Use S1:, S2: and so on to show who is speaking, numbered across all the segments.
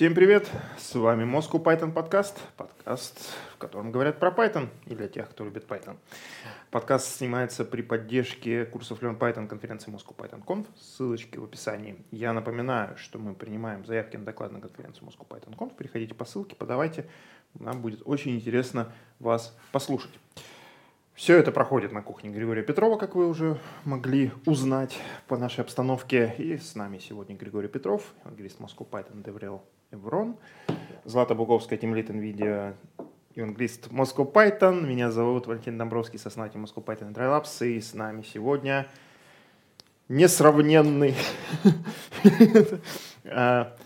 S1: Всем привет! С вами Moscow Python подкаст. Подкаст, в котором говорят про Python и для тех, кто любит Python. Подкаст снимается при поддержке курсов Learn Python конференции Moscow Python Conf. Ссылочки в описании. Я напоминаю, что мы принимаем заявки на доклад на конференцию Moscow Python Conf. Переходите по ссылке, подавайте. Нам будет очень интересно вас послушать. Все это проходит на кухне Григория Петрова, как вы уже могли узнать по нашей обстановке. И с нами сегодня Григорий Петров, английст Moscow Python Деврел Эврон, Злата Буковская, тимлит NVIDIA, евангелист Moscow Python. Меня зовут Валентин Домбровский, сооснователь Moscow Python и Trylabs. И с нами сегодня несравненный а,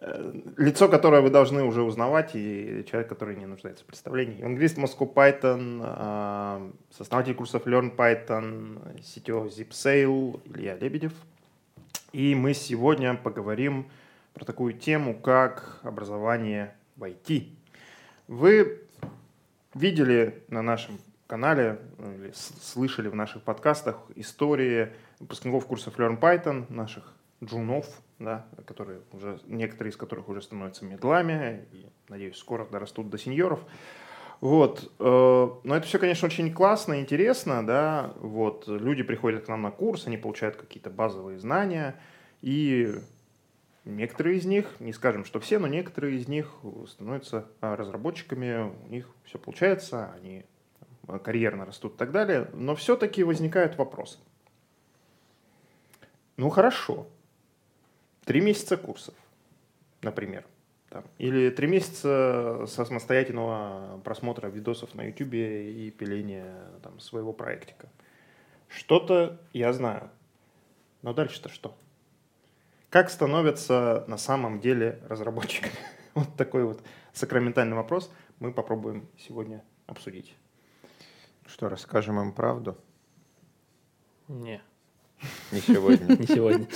S1: Э, лицо, которое вы должны уже узнавать, и человек, который не нуждается в представлении. Английский Moscow Python, э, сооснователь курсов Learn Python, CTO ZipSale Илья Лебедев. И мы сегодня поговорим про такую тему, как образование в IT. Вы видели на нашем канале или слышали в наших подкастах истории выпускников курсов Learn Python, наших джунов, да, которые уже, некоторые из которых уже становятся медлами, и, надеюсь, скоро дорастут до сеньоров. Вот. Э, но это все, конечно, очень классно, интересно, да, вот. Люди приходят к нам на курс, они получают какие-то базовые знания, и некоторые из них, не скажем, что все, но некоторые из них становятся а, разработчиками, у них все получается, они карьерно растут и так далее, но все-таки возникают вопросы. Ну хорошо, три месяца курсов, например. Там. Или три месяца самостоятельного просмотра видосов на YouTube и пиления там, своего проектика. Что-то я знаю. Но дальше-то что? Как становятся на самом деле разработчиками? Вот такой вот сакраментальный вопрос мы попробуем сегодня обсудить.
S2: Что, расскажем им правду?
S3: Не.
S2: Не сегодня.
S3: Не сегодня.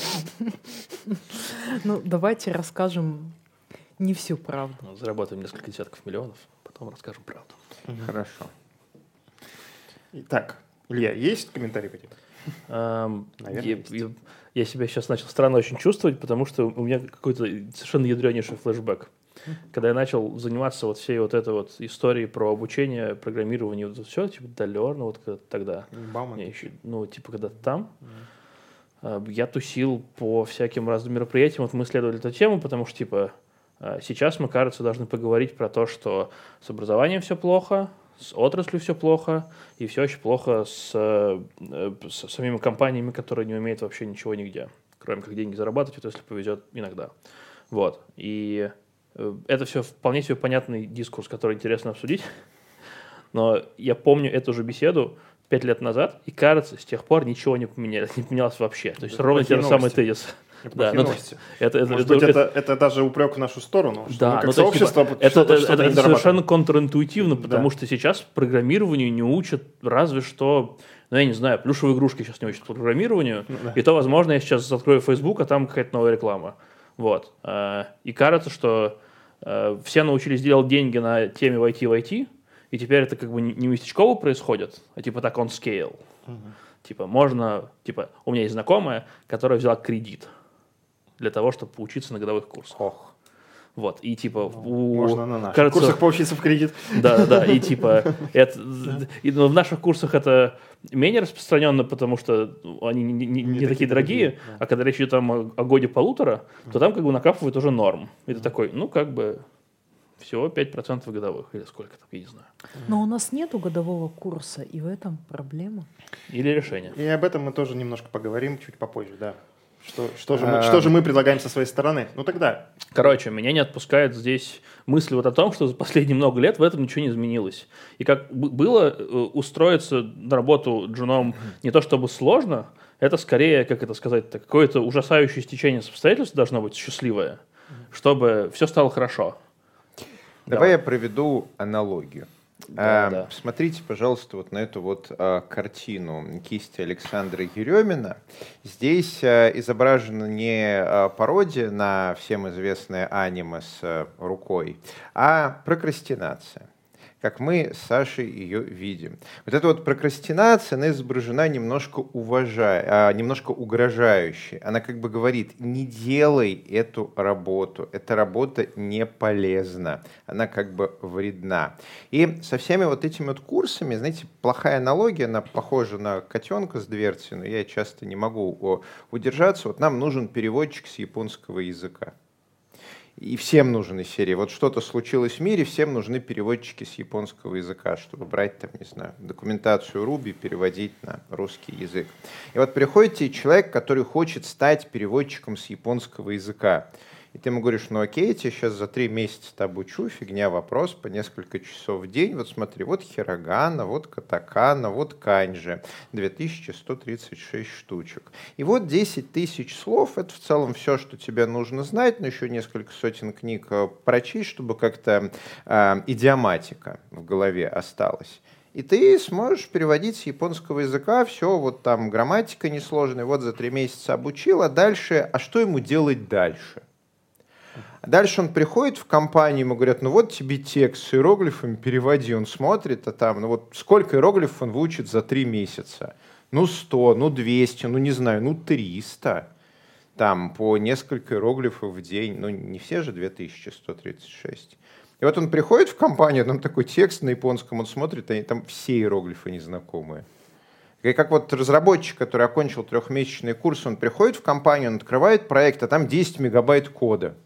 S4: Ну, давайте расскажем не всю правду.
S3: Ну, заработаем несколько десятков миллионов, потом расскажем правду.
S2: Хорошо.
S1: Итак, Илья, есть комментарии какие-то?
S3: Наверное, я, себя сейчас начал странно очень чувствовать, потому что у меня какой-то совершенно ядренейший флешбэк. Когда я начал заниматься вот всей вот этой вот историей про обучение, программирование, вот все, типа, далерно, вот тогда.
S1: Бауман.
S3: еще, ну, типа, когда там. Mm. Я тусил по всяким разным мероприятиям, вот мы исследовали эту тему, потому что, типа, а, сейчас мы, кажется, должны поговорить про то, что с образованием все плохо, с отраслью все плохо, и все очень плохо с, э, с самими компаниями, которые не умеют вообще ничего нигде, кроме как деньги зарабатывать, вот если повезет иногда. Вот. И э, это все вполне себе понятный дискурс, который интересно обсудить. Но я помню эту же беседу пять лет назад, и кажется, с тех пор ничего не поменялось, не поменялось вообще. То есть это ровно те же самые тезисы.
S1: Да, ну, это, это, Может это, быть, это, это, это даже упрек в нашу сторону,
S3: да,
S1: как
S3: ну,
S1: сообщество
S3: типа, это, это, это, это совершенно контринтуитивно, потому да. что сейчас программированию не учат разве что, ну я не знаю, плюшевые игрушки сейчас не учат программированию, ну, да. и то, возможно, я сейчас открою Facebook, а там какая-то новая реклама. Вот. Э, и кажется, что э, все научились делать деньги на теме в IT в IT, и теперь это как бы не местечково происходит, а типа так on scale. Угу. Типа можно, типа у меня есть знакомая, которая взяла кредит для того, чтобы поучиться на годовых курсах.
S1: Ох.
S3: Вот, и типа
S1: ну, у... Можно на наших кажется, курсах поучиться в кредит.
S3: Да, да, и типа это, и, но в наших курсах это менее распространенно, потому что они не, не, не, не такие дорогие, дорогие да. а когда речь идет там о, о годе полутора, то там как бы накапывают уже норм. И ты такой, ну как бы всего 5% годовых, или сколько там, я не знаю.
S4: Но у нас нету годового курса, и в этом проблема.
S3: Или решение.
S1: И об этом мы тоже немножко поговорим чуть попозже, да. Что, что, же мы, что же мы предлагаем со своей стороны? Ну тогда.
S3: Короче, меня не отпускает здесь мысль вот о том, что за последние много лет в этом ничего не изменилось. И как было э, устроиться на работу джуном не то чтобы сложно, это скорее, как это сказать, какое-то ужасающее стечение обстоятельств должно быть счастливое, чтобы все стало хорошо.
S2: Давай, Давай я проведу аналогию. Да, а, да. Смотрите, пожалуйста, вот на эту вот а, картину кисти Александра Еремина. Здесь а, изображена не а, пародия на всем известное аниме с а, рукой, а прокрастинация. Как мы с Сашей ее видим. Вот эта вот прокрастинация, она изображена немножко уважая, а, немножко угрожающей. Она как бы говорит, не делай эту работу, эта работа не полезна, она как бы вредна. И со всеми вот этими вот курсами, знаете, плохая аналогия, она похожа на котенка с дверцей, но я часто не могу удержаться. Вот нам нужен переводчик с японского языка. И всем нужен из серии. Вот что-то случилось в мире, всем нужны переводчики с японского языка, чтобы брать там, не знаю, документацию Руби, переводить на русский язык. И вот приходите человек, который хочет стать переводчиком с японского языка. И ты ему говоришь, ну окей, я тебя сейчас за три месяца обучу, фигня, вопрос, по несколько часов в день. Вот смотри, вот хирогана, вот катакана, вот канджи. 2136 штучек. И вот 10 тысяч слов, это в целом все, что тебе нужно знать, но еще несколько сотен книг э, прочесть, чтобы как-то э, идиоматика в голове осталась. И ты сможешь переводить с японского языка все, вот там грамматика несложная, вот за три месяца обучил, а дальше, а что ему делать дальше? Дальше он приходит в компанию, ему говорят, ну вот тебе текст с иероглифами, переводи. Он смотрит, а там, ну вот сколько иероглифов он выучит за три месяца? Ну 100, ну 200, ну не знаю, ну 300. Там по несколько иероглифов в день. Ну не все же 2136. И вот он приходит в компанию, там такой текст на японском, он смотрит, они там все иероглифы незнакомые. И как вот разработчик, который окончил трехмесячный курс, он приходит в компанию, он открывает проект, а там 10 мегабайт кода.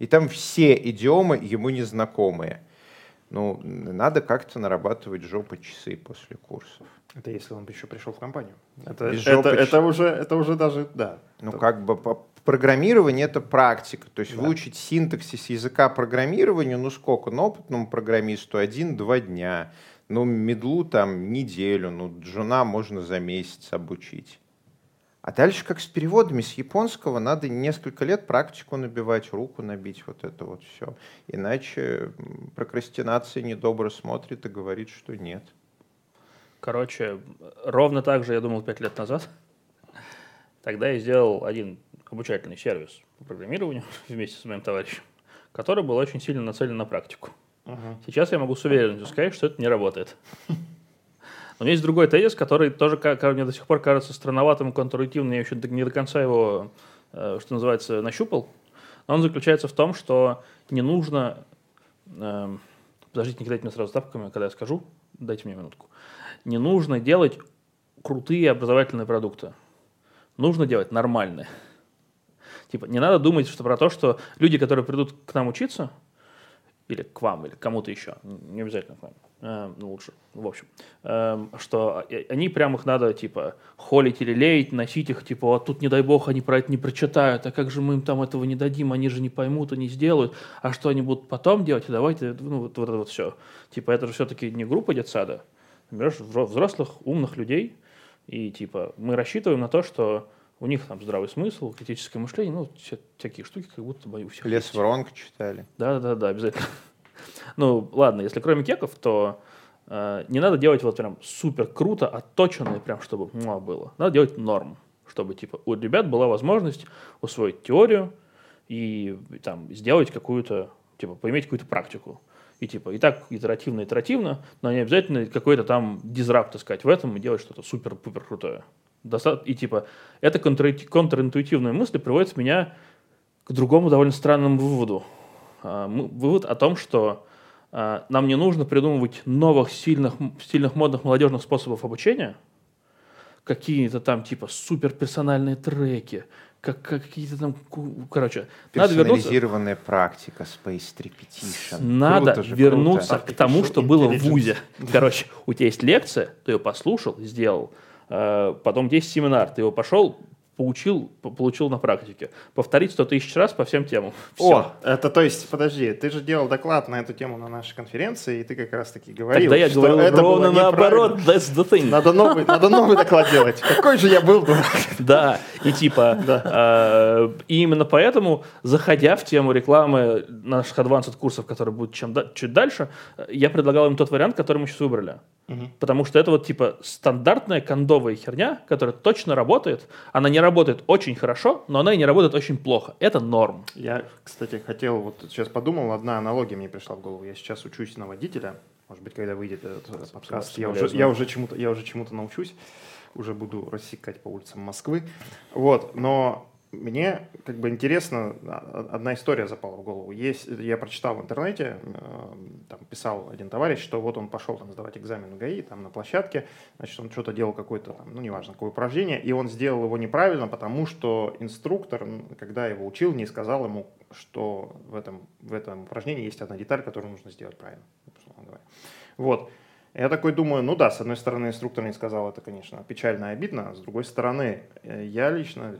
S2: И там все идиомы ему незнакомые. Ну, надо как-то нарабатывать жопы часы после курсов.
S1: Это если он еще пришел в компанию. Это, это, это, уже, это уже даже, да.
S2: Ну, как бы программирование — это практика. То есть да. выучить синтаксис языка программирования, ну сколько? Ну, опытному программисту один-два дня. Ну, медлу там неделю, ну, джуна можно за месяц обучить. А дальше, как с переводами с японского, надо несколько лет практику набивать, руку набить, вот это вот все. Иначе прокрастинация недобро смотрит и говорит, что нет.
S3: Короче, ровно так же я думал пять лет назад. Тогда я сделал один обучательный сервис по программированию вместе с моим товарищем, который был очень сильно нацелен на практику. Угу. Сейчас я могу с уверенностью сказать, что это не работает. Но меня есть другой тезис, который тоже как, мне до сих пор кажется странноватым и контринтуитивным. Я еще не до конца его, э, что называется, нащупал. Но он заключается в том, что не нужно... Э, подождите, не кидайте мне сразу ставками, когда я скажу. Дайте мне минутку. Не нужно делать крутые образовательные продукты. Нужно делать нормальные. Типа, не надо думать что про то, что люди, которые придут к нам учиться, или к вам, или к кому-то еще, не обязательно к вам, э, ну, лучше, в общем, э, что они прям их надо, типа, холить или леять, носить их, типа, а тут, не дай бог, они про это не прочитают, а как же мы им там этого не дадим, они же не поймут и не сделают, а что они будут потом делать, давайте, ну, вот, вот это вот все. Типа, это же все-таки не группа детсада, берешь взрослых, умных людей, и, типа, мы рассчитываем на то, что у них там здравый смысл, критическое мышление, ну, всякие штуки, как будто бы у всех
S2: Лес есть. воронка читали.
S3: Да-да-да, обязательно. ну, ладно, если кроме кеков, то э, не надо делать вот прям супер круто, отточенное, прям чтобы муа, было. Надо делать норм, чтобы, типа, у ребят была возможность усвоить теорию и там сделать какую-то, типа, поиметь какую-то практику. И типа, и так итеративно-итеративно, но не обязательно какой-то там дизрапт искать в этом и делать что-то супер-пупер крутое. И типа, эта контринтуитивная мысль приводит меня к другому довольно странному выводу. А, вывод о том, что а, нам не нужно придумывать новых, сильных, стильных, модных, молодежных способов обучения, какие-то там типа суперперсональные треки, как, как какие-то там, короче,
S2: надо вернуться... практика, Space Repetition.
S3: Надо круто же, вернуться круто. к тому, что было в ВУЗе. Короче, у тебя есть лекция, ты ее послушал, сделал, потом 10 семинар, ты его пошел, поучил, получил на практике. Повторить 100 тысяч раз по всем темам.
S1: Все. О, это то есть, подожди, ты же делал доклад на эту тему на нашей конференции, и ты как раз таки говорил,
S3: Тогда я
S1: что
S3: говорил это ровно наоборот, that's the thing.
S1: Надо новый, надо новый доклад делать. Какой же я был
S3: Да, и типа, э, и именно поэтому, заходя в тему рекламы наших advanced курсов, которые будут чем чуть дальше, я предлагал им тот вариант, который мы сейчас выбрали. Потому что это вот типа стандартная кондовая херня, которая точно работает. Она не работает очень хорошо, но она и не работает очень плохо. Это норм.
S1: Я, кстати, хотел, вот сейчас подумал, одна аналогия мне пришла в голову. Я сейчас учусь на водителя, Может быть, когда выйдет этот подкаст, я уже, я уже чему-то, я уже чему-то научусь, уже буду рассекать по улицам Москвы. Вот, но мне как бы интересно, а, одна история запала в голову. Есть, я прочитал в интернете, э, там писал один товарищ, что вот он пошел там сдавать экзамен в ГАИ, там на площадке, значит, он что-то делал какое-то там, ну неважно, какое упражнение, и он сделал его неправильно, потому что инструктор, когда его учил, не сказал ему, что в этом, в этом упражнении есть одна деталь, которую нужно сделать правильно. Вот. Я такой думаю, ну да, с одной стороны, инструктор не сказал, это, конечно, печально и обидно, а с другой стороны, э, я лично,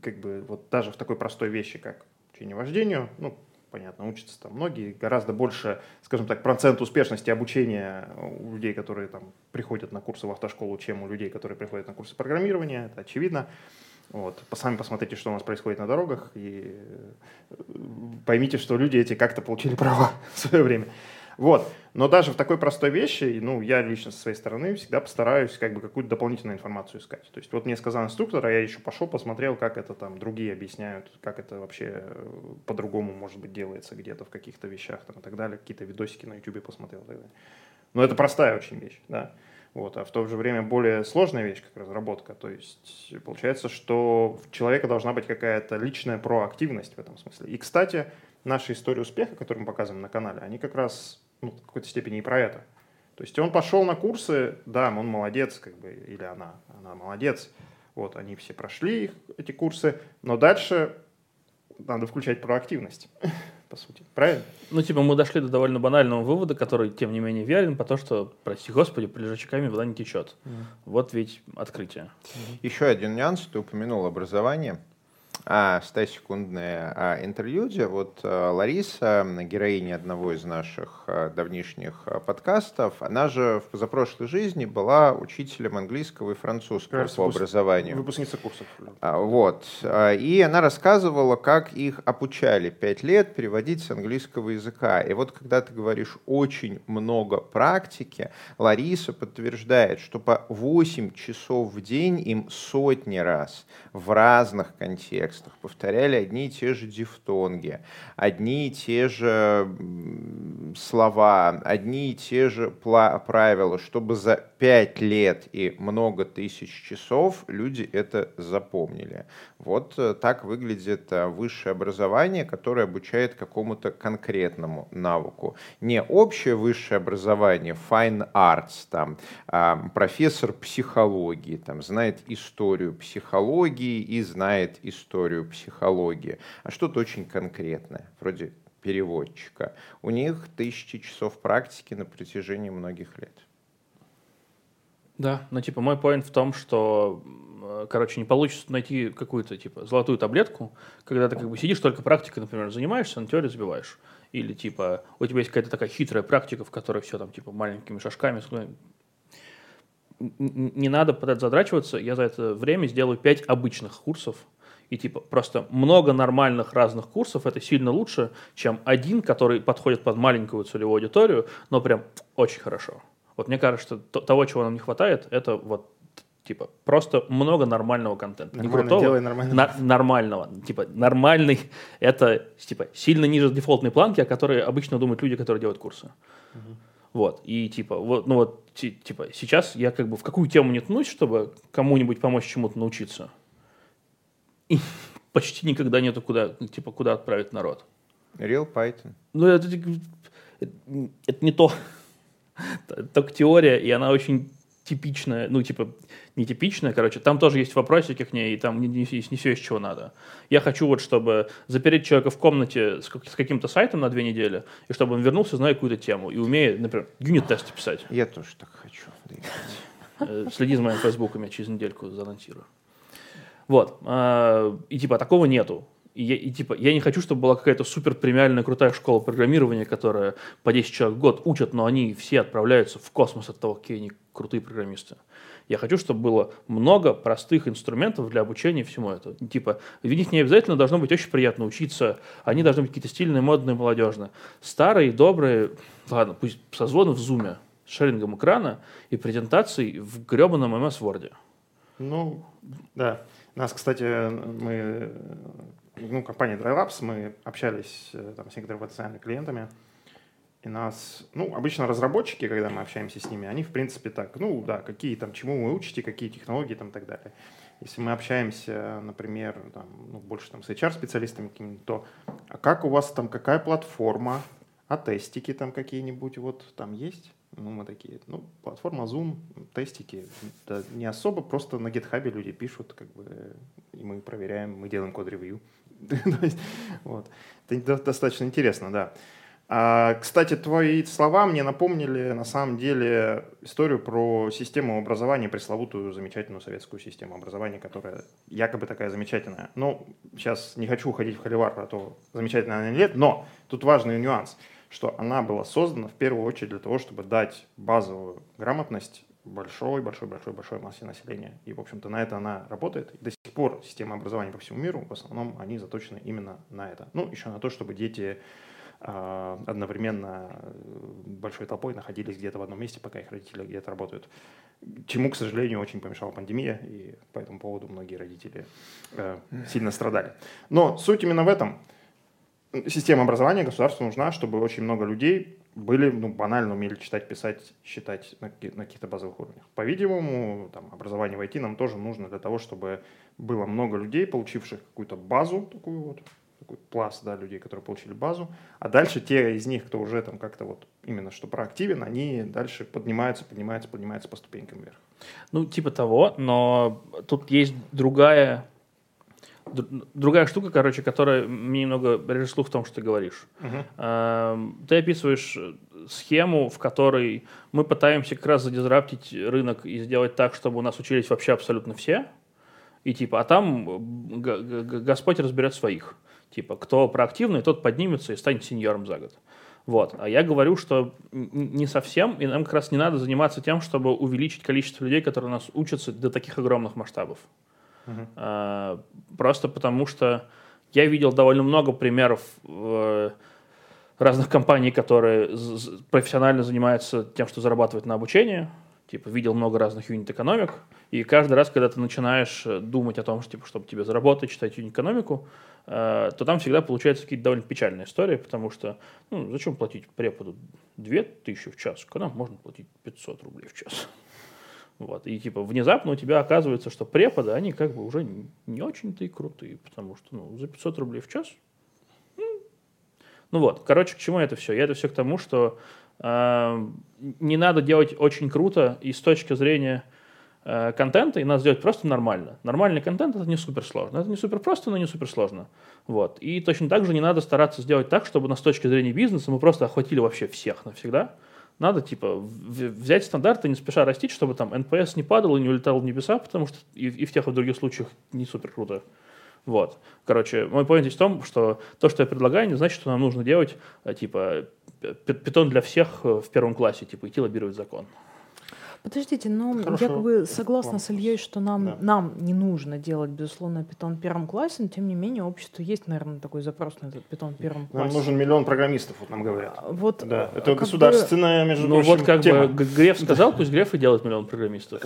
S1: как бы, вот даже в такой простой вещи, как учение вождению, ну, понятно, учатся там многие, гораздо больше, скажем так, процент успешности обучения у людей, которые там приходят на курсы в автошколу, чем у людей, которые приходят на курсы программирования, это очевидно. Вот. Сами посмотрите, что у нас происходит на дорогах, и э, поймите, что люди эти как-то получили права в свое время. Вот. Но даже в такой простой вещи, ну, я лично со своей стороны всегда постараюсь как бы какую-то дополнительную информацию искать. То есть вот мне сказал инструктор, а я еще пошел, посмотрел, как это там другие объясняют, как это вообще э, по-другому, может быть, делается где-то в каких-то вещах там, и так далее. Какие-то видосики на YouTube посмотрел и так далее. Но это простая очень вещь, да. Вот, а в то же время более сложная вещь, как разработка. То есть получается, что у человека должна быть какая-то личная проактивность в этом смысле. И, кстати, наши истории успеха, которые мы показываем на канале, они как раз ну, в какой-то степени и про это. То есть он пошел на курсы, да, он молодец, как бы, или она, она молодец. Вот, они все прошли их, эти курсы, но дальше надо включать проактивность, по сути. Правильно?
S3: Ну, типа, мы дошли до довольно банального вывода, который, тем не менее, верен, по то, что, прости господи, по лежачками вода не течет. Mm. Вот ведь открытие.
S2: Mm-hmm. Еще один нюанс, ты упомянул образование 100-секундное а, интерлюдия. Вот а, Лариса, героиня одного из наших а, давнишних а, подкастов, она же в позапрошлой жизни была учителем английского и французского Кажется, по образованию.
S1: Выпускница курсов.
S2: А, вот. А, и она рассказывала, как их обучали пять лет переводить с английского языка. И вот когда ты говоришь очень много практики, Лариса подтверждает, что по 8 часов в день им сотни раз в разных контекстах текстах повторяли одни и те же дифтонги, одни и те же слова, одни и те же правила, чтобы за пять лет и много тысяч часов люди это запомнили. Вот э, так выглядит э, высшее образование, которое обучает какому-то конкретному навыку. Не общее высшее образование, fine arts, там, а, профессор психологии, там, знает историю психологии и знает историю психологии, а что-то очень конкретное, вроде переводчика. У них тысячи часов практики на протяжении многих лет.
S3: Да, ну типа мой поинт в том, что, э, короче, не получится найти какую-то типа золотую таблетку, когда ты как бы сидишь только практикой, например, занимаешься, на теорию забиваешь. Или типа у тебя есть какая-то такая хитрая практика, в которой все там типа маленькими шажками. Не надо под это задрачиваться. Я за это время сделаю пять обычных курсов. И типа просто много нормальных разных курсов это сильно лучше, чем один, который подходит под маленькую целевую аудиторию, но прям очень хорошо. Вот мне кажется, что того, чего нам не хватает, это вот типа просто много нормального контента.
S1: Нормально, не крутого, делай нормально.
S3: На, нормального. Типа нормальный — это типа сильно ниже дефолтной планки, о которой обычно думают люди, которые делают курсы. Угу. Вот, и типа, вот, ну вот, типа, сейчас я как бы в какую тему не тнусь, чтобы кому-нибудь помочь чему-то научиться. И почти никогда нету куда, типа, куда отправить народ.
S2: Real Python.
S3: Ну, это, это не то только теория, и она очень типичная, ну, типа, нетипичная, короче, там тоже есть вопросики к ней, и там не, не, не все, из чего надо. Я хочу вот, чтобы запереть человека в комнате с, с каким-то сайтом на две недели, и чтобы он вернулся, зная какую-то тему, и умея, например, юнит-тесты писать.
S2: Я тоже так хочу.
S3: Э, следи за моим фейсбуком, я через недельку заанонсирую. Вот. А, и типа такого нету. И, я, и типа, я не хочу, чтобы была какая-то супер премиальная крутая школа программирования, которая по 10 человек в год учат, но они все отправляются в космос от того, какие они крутые программисты. Я хочу, чтобы было много простых инструментов для обучения всему этому. Типа, в них не обязательно должно быть очень приятно учиться, они должны быть какие-то стильные, модные, молодежные. Старые, добрые, ладно, пусть созвоны в зуме с шерингом экрана и презентацией в гребаном MS Word.
S1: Ну, да. Нас, кстати, мы ну, компания DryLabs, мы общались э, там, с некоторыми потенциальными клиентами, И нас, ну, обычно разработчики, когда мы общаемся с ними, они, в принципе, так, ну, да, какие там, чему вы учите, какие технологии там и так далее. Если мы общаемся, например, там, ну, больше там с HR-специалистами, то а как у вас там, какая платформа, а тестики там какие-нибудь вот там есть? Ну, мы такие, ну, платформа Zoom, тестики, да, не особо, просто на GitHub люди пишут, как бы, и мы проверяем, мы делаем код-ревью. вот. Это достаточно интересно, да. А, кстати, твои слова мне напомнили на самом деле историю про систему образования, пресловутую замечательную советскую систему образования, которая якобы такая замечательная. Ну, сейчас не хочу уходить в холивар про то, замечательная она или нет, но тут важный нюанс, что она была создана в первую очередь для того, чтобы дать базовую грамотность большой, большой, большой, большой массе населения. И, в общем-то, на это она работает. И до сих пор система образования по всему миру, в основном, они заточены именно на это. Ну, еще на то, чтобы дети а, одновременно э, большой толпой находились где-то в одном месте, пока их родители где-то работают. Чему, к сожалению, очень помешала пандемия, и по этому поводу многие родители э, сильно страдали. Но суть именно в этом. Система образования государству нужна, чтобы очень много людей были, ну, банально умели читать, писать, считать на, на каких-то базовых уровнях. По-видимому, там, образование в IT нам тоже нужно для того, чтобы было много людей, получивших какую-то базу такую вот, такой пласт да, людей, которые получили базу, а дальше те из них, кто уже там как-то вот именно что проактивен, они дальше поднимаются, поднимаются, поднимаются по ступенькам вверх.
S3: Ну, типа того, но тут есть другая другая штука, короче, которая мне немного режет слух в том, что ты говоришь. Uh-huh. Ты описываешь схему, в которой мы пытаемся как раз задизраптить рынок и сделать так, чтобы у нас учились вообще абсолютно все. И типа, а там Господь разберет своих. Типа, кто проактивный, тот поднимется и станет сеньором за год. Вот. А я говорю, что не совсем, и нам как раз не надо заниматься тем, чтобы увеличить количество людей, которые у нас учатся до таких огромных масштабов. А, просто потому что я видел довольно много примеров э, разных компаний, которые профессионально занимаются тем, что зарабатывают на обучении, типа, видел много разных юнит-экономик, и каждый раз, когда ты начинаешь э, думать о том, что, типа, чтобы тебе заработать, читать юнит-экономику, э, то там всегда получаются какие-то довольно печальные истории, потому что, ну, зачем платить преподу 2000 в час, когда можно платить 500 рублей в час? Вот, и, типа, внезапно у тебя оказывается, что преподы, они как бы уже не очень-то и крутые, потому что, ну, за 500 рублей в час ну вот, короче, к чему это все? Я это все к тому, что не надо делать очень круто и с точки зрения э, контента, и надо сделать просто нормально. Нормальный контент это не супер сложно. Это не супер просто, но не супер сложно. Вот. И точно так же не надо стараться сделать так, чтобы на с точки зрения бизнеса мы просто охватили вообще всех навсегда. Надо, типа, взять стандарты, не спеша растить, чтобы там NPS не падал и не улетал в небеса, потому что и, и в тех, и в других случаях не супер круто. Вот. Короче, мой point здесь в том, что то, что я предлагаю, не значит, что нам нужно делать, э, типа, питон для всех э, в первом классе, типа, идти лоббировать закон.
S4: Подождите, ну Хорошо. я как бы согласна с Ильей, что нам, да. нам не нужно делать, безусловно, питон в первом классе, но тем не менее общество есть, наверное, такой запрос на этот питон в первом классе.
S1: Нам нужен миллион программистов, вот нам говорят.
S4: А, вот,
S1: да, это государственная, бы... между
S3: ну, прочим, вот как тема. бы Греф сказал, пусть Греф и делает миллион программистов.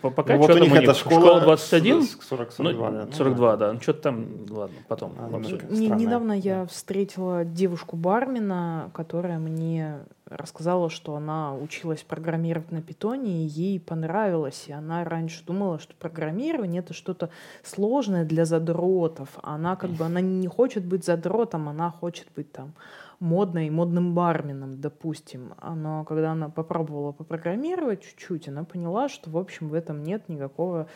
S3: Пока ну,
S1: вот у них это школа, школа
S3: 21,
S1: 40, 42,
S3: ну, да. 42, да. Ну, что-то там, ладно, потом. А,
S4: недавно я встретила девушку Бармина, которая мне рассказала, что она училась программировать на питоне, и ей понравилось. И она раньше думала, что программирование это что-то сложное для задротов. Она как бы она не хочет быть задротом, она хочет быть там модной, модным барменом, допустим. Но когда она попробовала попрограммировать чуть-чуть, она поняла, что, в общем, в этом нет никакого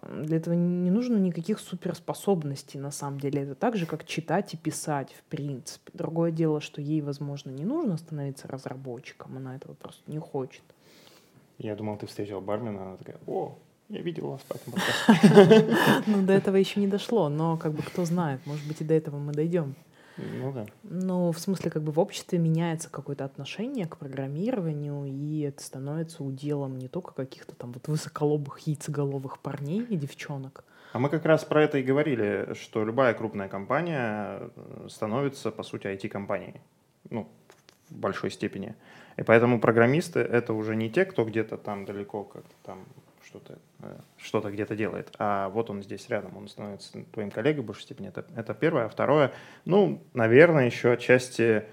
S4: для этого не нужно никаких суперспособностей, на самом деле. Это так же, как читать и писать, в принципе. Другое дело, что ей, возможно, не нужно становиться разработчиком, она этого просто не хочет.
S1: Я думал, ты встретила бармена, она такая, о, я видел вас по этому
S4: Ну, до этого еще не дошло, но как бы кто знает, может быть, и до этого мы дойдем.
S1: Ну да.
S4: Ну, в смысле, как бы в обществе меняется какое-то отношение к программированию, и это становится уделом не только каких-то там вот высоколобых, яйцеголовых парней и девчонок.
S1: А мы как раз про это и говорили, что любая крупная компания э, становится, по сути, IT-компанией. Ну, в большой степени. И поэтому программисты — это уже не те, кто где-то там далеко как-то там что-то э, что-то где-то делает. А вот он здесь рядом, он становится твоим коллегой в большей степени. Это, это первое. А второе, ну, наверное, еще отчасти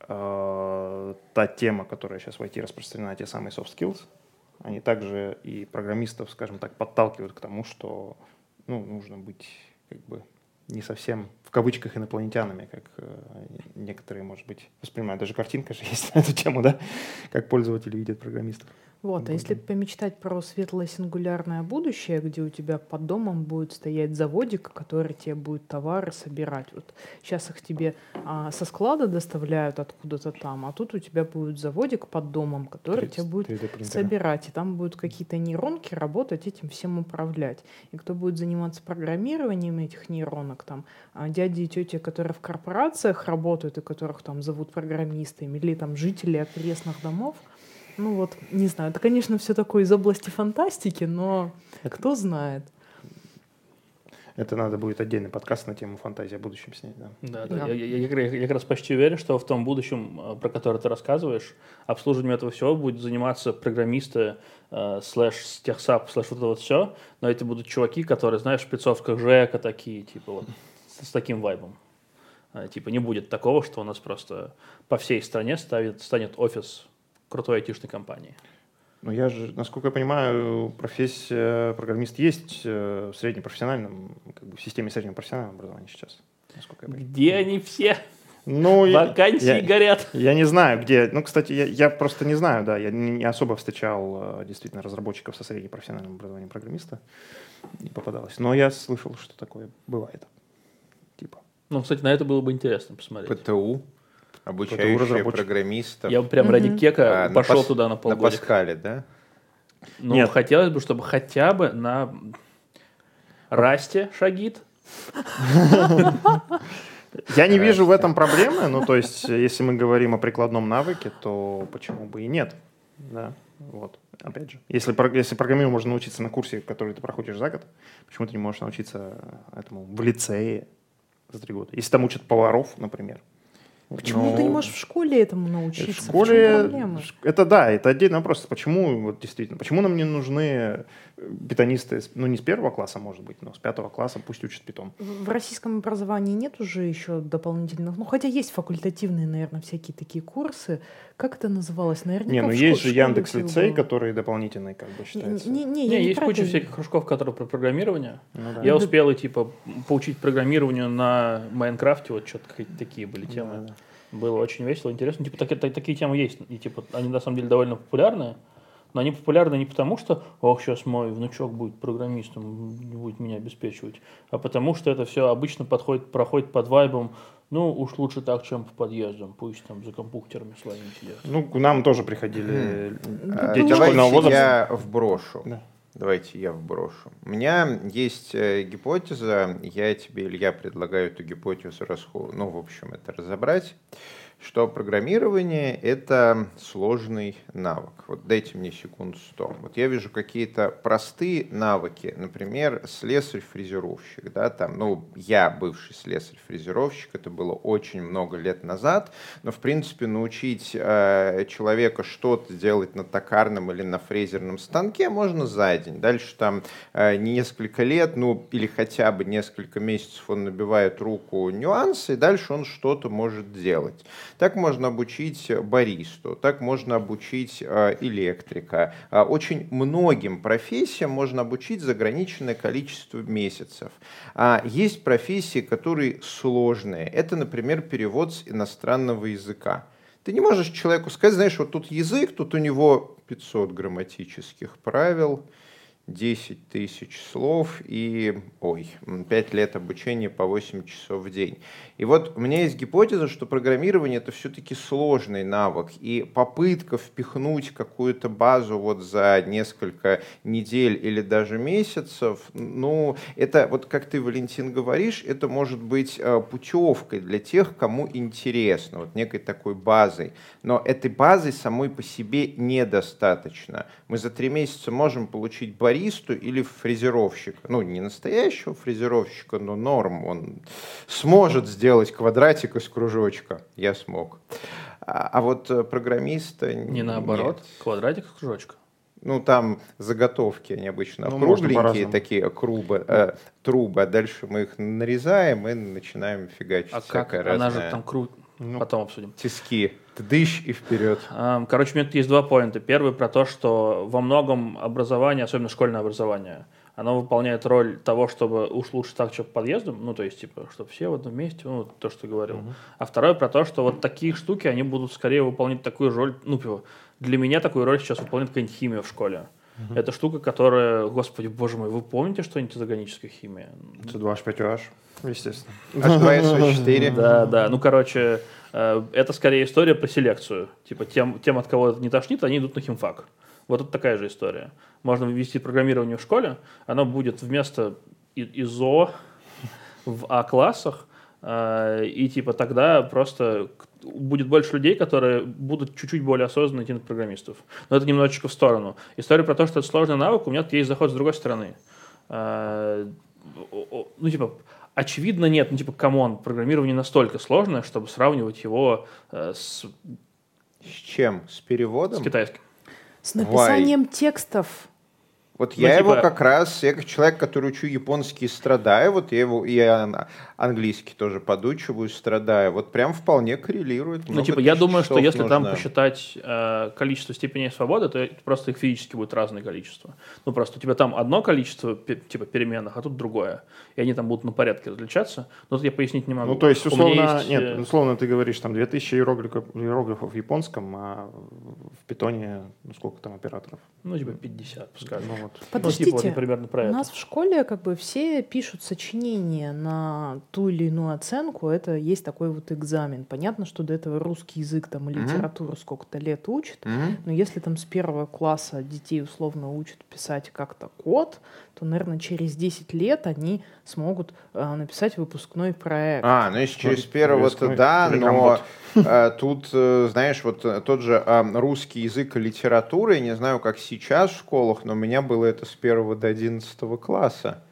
S1: э, та тема, которая сейчас в IT распространена, те самые soft skills, они также и программистов, скажем так, подталкивают к тому, что ну, нужно быть как бы не совсем в кавычках инопланетянами, как э, некоторые, может быть, воспринимают. Даже картинка же есть на эту тему, да, как пользователи видят программистов.
S4: Вот, а если помечтать про светлое сингулярное будущее, где у тебя под домом будет стоять заводик, который тебе будет товары собирать. Вот сейчас их тебе а, со склада доставляют откуда-то там, а тут у тебя будет заводик под домом, который 30, тебе будет собирать. И там будут какие-то нейронки работать, этим всем управлять. И кто будет заниматься программированием этих нейронок, там, а, дяди и тети, которые в корпорациях работают и которых там зовут программистами, или там жители окрестных домов, ну вот, не знаю, это, конечно, все такое из области фантастики, но кто знает.
S1: Это надо будет отдельный подкаст на тему фантазии о будущем снять, да.
S3: Да, да. Я, я, я, я как раз почти уверен, что в том будущем, э, про которое ты рассказываешь, обслуживанием этого всего будет заниматься программисты э, слэш техсап, слэш вот это вот все, но это будут чуваки, которые, знаешь, в спецовках ЖЭКа такие, типа вот, с, с таким вайбом. Э, типа не будет такого, что у нас просто по всей стране ставит, станет офис крутой айтишной компании.
S1: Ну, я же, насколько я понимаю, профессия программист есть э, в среднепрофессиональном, как бы в системе среднего профессионального образования сейчас.
S3: Насколько я понимаю. Где они все?
S1: Ну,
S3: Вакансии
S1: я,
S3: горят.
S1: Я не знаю, где. Ну, кстати, я, я просто не знаю, да. Я не, не особо встречал э, действительно разработчиков со среднепрофессиональным образованием программиста. Не попадалось. Но я слышал, что такое бывает. Типа.
S3: Ну, кстати, на это было бы интересно посмотреть.
S2: ПТУ обучающие программистов.
S3: Я бы прям ради кека а, пошел на туда на полгода.
S2: На Паскале, да?
S3: Ну, Нет. хотелось бы, чтобы хотя бы на Расте шагит.
S1: Я не вижу в этом проблемы. Ну, то есть, если мы говорим о прикладном навыке, то почему бы и нет? Да, вот. Опять же, если, если программированию можно научиться на курсе, который ты проходишь за год, почему ты не можешь научиться этому в лицее за три года? Если там учат поваров, например,
S4: Почему Но... ты не можешь в школе этому научиться?
S1: В школе это да, это отдельный вопрос. Почему вот действительно, почему нам не нужны питонисты, ну не с первого класса, может быть, но с пятого класса пусть учат питон.
S4: В российском образовании нет уже еще дополнительных, ну хотя есть факультативные, наверное, всякие такие курсы. Как это называлось? Наверняка
S1: не, ну есть же Яндекс лицей, который дополнительный, как бы считается.
S3: Не, не, не, не есть куча всяких кружков, которые про программирование. Ну, да. Я успел типа поучить программированию на Майнкрафте, вот что-то такие были темы. Да, да. Было очень весело, интересно. Типа так, так, такие темы есть, и типа они на самом деле довольно популярные. Но они популярны не потому, что «Ох, сейчас мой внучок будет программистом, будет меня обеспечивать», а потому что это все обычно подходит, проходит под вайбом ну, уж лучше так, чем по подъездам. Пусть там за компьютерами своими сидят.
S1: Ну, к нам тоже приходили
S2: mm. дети школьного возраста. я вброшу. Да. Давайте я вброшу. У меня есть э, гипотеза, я тебе, Илья, предлагаю эту гипотезу расход... ну, в общем, это разобрать что программирование — это сложный навык. Вот дайте мне секунд сто. Вот я вижу какие-то простые навыки, например, слесарь-фрезеровщик. Да, там, ну, я бывший слесарь-фрезеровщик, это было очень много лет назад, но, в принципе, научить э, человека что-то делать на токарном или на фрезерном станке можно за день. Дальше там э, несколько лет, ну, или хотя бы несколько месяцев он набивает руку нюансы, и дальше он что-то может делать. Так можно обучить баристу, так можно обучить э, электрика. А очень многим профессиям можно обучить за ограниченное количество месяцев. А есть профессии, которые сложные. Это, например, перевод с иностранного языка. Ты не можешь человеку сказать, знаешь, вот тут язык, тут у него 500 грамматических правил, 10 тысяч слов и, ой, 5 лет обучения по 8 часов в день. И вот у меня есть гипотеза, что программирование это все-таки сложный навык, и попытка впихнуть какую-то базу вот за несколько недель или даже месяцев, ну, это вот как ты, Валентин, говоришь, это может быть э, путевкой для тех, кому интересно, вот некой такой базой. Но этой базы самой по себе недостаточно. Мы за три месяца можем получить баристу или фрезеровщика. Ну, не настоящего фрезеровщика, но норм. Он сможет сделать квадратик из кружочка. Я смог. А, а вот э, программиста...
S3: Не наоборот, нет. квадратик из кружочка.
S2: Ну, там заготовки, они обычно ну, кругленькие, такие крубы, э, трубы, а дальше мы их нарезаем и начинаем фигачить.
S3: А как? Разное. Она же там кру... Ну, Потом обсудим.
S2: Тиски. Тдыщ и вперед.
S3: Короче, у меня тут есть два поинта. Первый про то, что во многом образование, особенно школьное образование, оно выполняет роль того, чтобы уж лучше так, что по подъездам, ну, то есть, типа, чтобы все в одном месте, ну, то, что ты говорил. Uh-huh. А второе про то, что вот такие штуки, они будут скорее выполнять такую роль, ну, типа, для меня такую роль сейчас выполняет какая-нибудь химия в школе. Uh-huh. Это штука, которая, господи, боже мой, вы помните что-нибудь из органической химии?
S1: C2H5OH, естественно.
S2: H2SO4.
S3: Да, да, ну, короче, это скорее история про селекцию. Типа, тем, тем от кого не тошнит, они идут на химфак. Вот это такая же история. Можно ввести программирование в школе, оно будет вместо ИЗО в А-классах, э, и типа тогда просто будет больше людей, которые будут чуть-чуть более осознанно идти на программистов. Но это немножечко в сторону. История про то, что это сложный навык, у меня есть заход с другой стороны. Э, ну, типа, очевидно, нет. Ну, типа, come on, программирование настолько сложное, чтобы сравнивать его э, с...
S2: С чем? С переводом?
S3: С китайским.
S4: С написанием Why? текстов.
S2: Вот ну, я типа... его как раз, я как человек, который учу японский, страдаю, вот я его, я английский тоже подучиваю, страдаю, вот прям вполне коррелирует.
S3: Ну, типа, я думаю, что если нужно... там посчитать э, количество степеней свободы, то просто их физически будет разное количество. Ну, просто у тебя там одно количество, типа, переменных, а тут другое. И они там будут на порядке различаться, но тут я пояснить не могу.
S1: Ну, то есть, условно, есть... нет, э, условно ты говоришь, там, 2000 иероглифов, иероглифов в японском, а в питоне, ну, сколько там операторов?
S3: Ну, типа 50, пускай. Ну,
S4: вот. Подождите, ну, типа, примерно про у это. нас в школе как бы все пишут сочинения на ту или иную оценку, это есть такой вот экзамен. Понятно, что до этого русский язык там и литературу mm-hmm. сколько-то лет учат, mm-hmm. но если там с первого класса детей условно учат писать как-то код, то, наверное, через 10 лет они смогут э, написать выпускной проект.
S2: А, ну если через первого, то да, но э, тут, э, знаешь, вот э, тот же э, русский язык и литература, я не знаю, как сейчас в школах, но у меня было это с первого до одиннадцатого класса.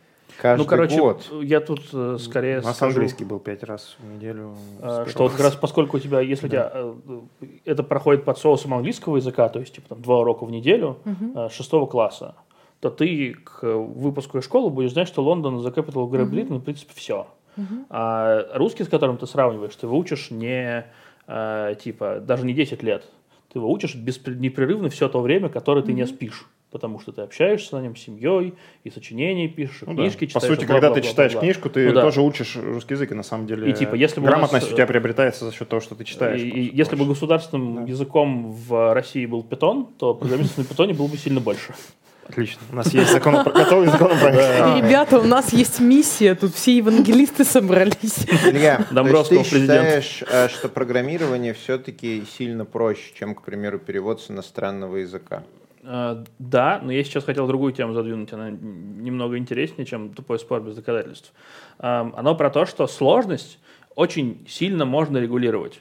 S2: Каждый ну, короче, год.
S3: я тут э, скорее
S1: У нас скажу, английский был пять раз в неделю.
S3: Э, что вот как раз поскольку у тебя, если да. у тебя э, это проходит под соусом английского языка, то есть типа там два урока в неделю, угу. э, шестого класса, то ты к выпуску из школы будешь знать, что Лондон за Capital Great Britain, uh-huh. в принципе, все. Uh-huh. А русский, с которым ты сравниваешь, ты выучишь не, э, типа, даже не 10 лет. Ты выучишь беспр- непрерывно все то время, которое uh-huh. ты не спишь. Потому что ты общаешься на нем с семьей, и сочинения пишешь, и ну, книжки да. читаешь.
S1: По сути, когда ты читаешь книжку, ты ну, да. тоже учишь русский язык, и на самом деле
S3: и, типа, если бы
S1: грамотность у, нас... у тебя приобретается за счет того, что ты читаешь.
S3: И, и если бы государственным да. языком в России был питон, то программистов на питоне было бы сильно больше.
S1: Отлично. У нас есть закон, готовый законопроект.
S4: Ребята, у нас есть миссия. Тут все евангелисты собрались.
S2: Илья, Домбровского ты считаешь, э, что программирование все-таки сильно проще, чем, к примеру, перевод с иностранного языка?
S3: Uh, да, но я сейчас хотел другую тему задвинуть, она немного интереснее, чем тупой спор без доказательств. Uh, оно про то, что сложность очень сильно можно регулировать.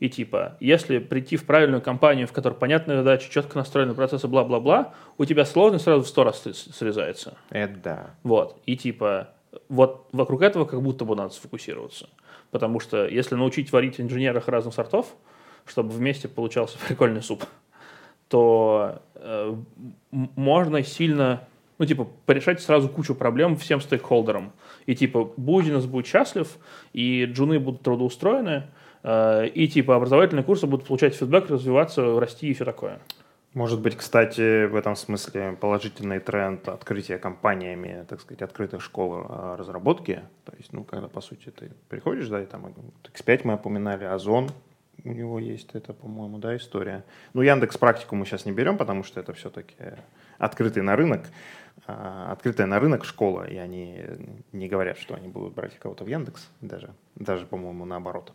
S3: И типа, если прийти в правильную компанию, в которой понятная задача, четко настроены процессы, бла-бла-бла, у тебя сложность сразу в сто раз срезается.
S2: Это да.
S3: Вот. И типа, вот вокруг этого как будто бы надо сфокусироваться. Потому что если научить варить инженерах разных сортов, чтобы вместе получался прикольный суп, то э, можно сильно, ну, типа, порешать сразу кучу проблем всем стейкхолдерам. И, типа, бизнес будет счастлив, и джуны будут трудоустроены, и типа образовательные курсы будут получать фидбэк, развиваться, расти и все такое.
S1: Может быть, кстати, в этом смысле положительный тренд открытия компаниями, так сказать, открытых школ э, разработки. То есть, ну, когда, по сути, ты приходишь, да, и там X5 мы упоминали, Озон, у него есть это, по-моему, да, история. Ну, Яндекс практику мы сейчас не берем, потому что это все-таки открытый на рынок. А, открытая на рынок школа, и они не говорят, что они будут брать кого-то в Яндекс, даже, даже по-моему, наоборот.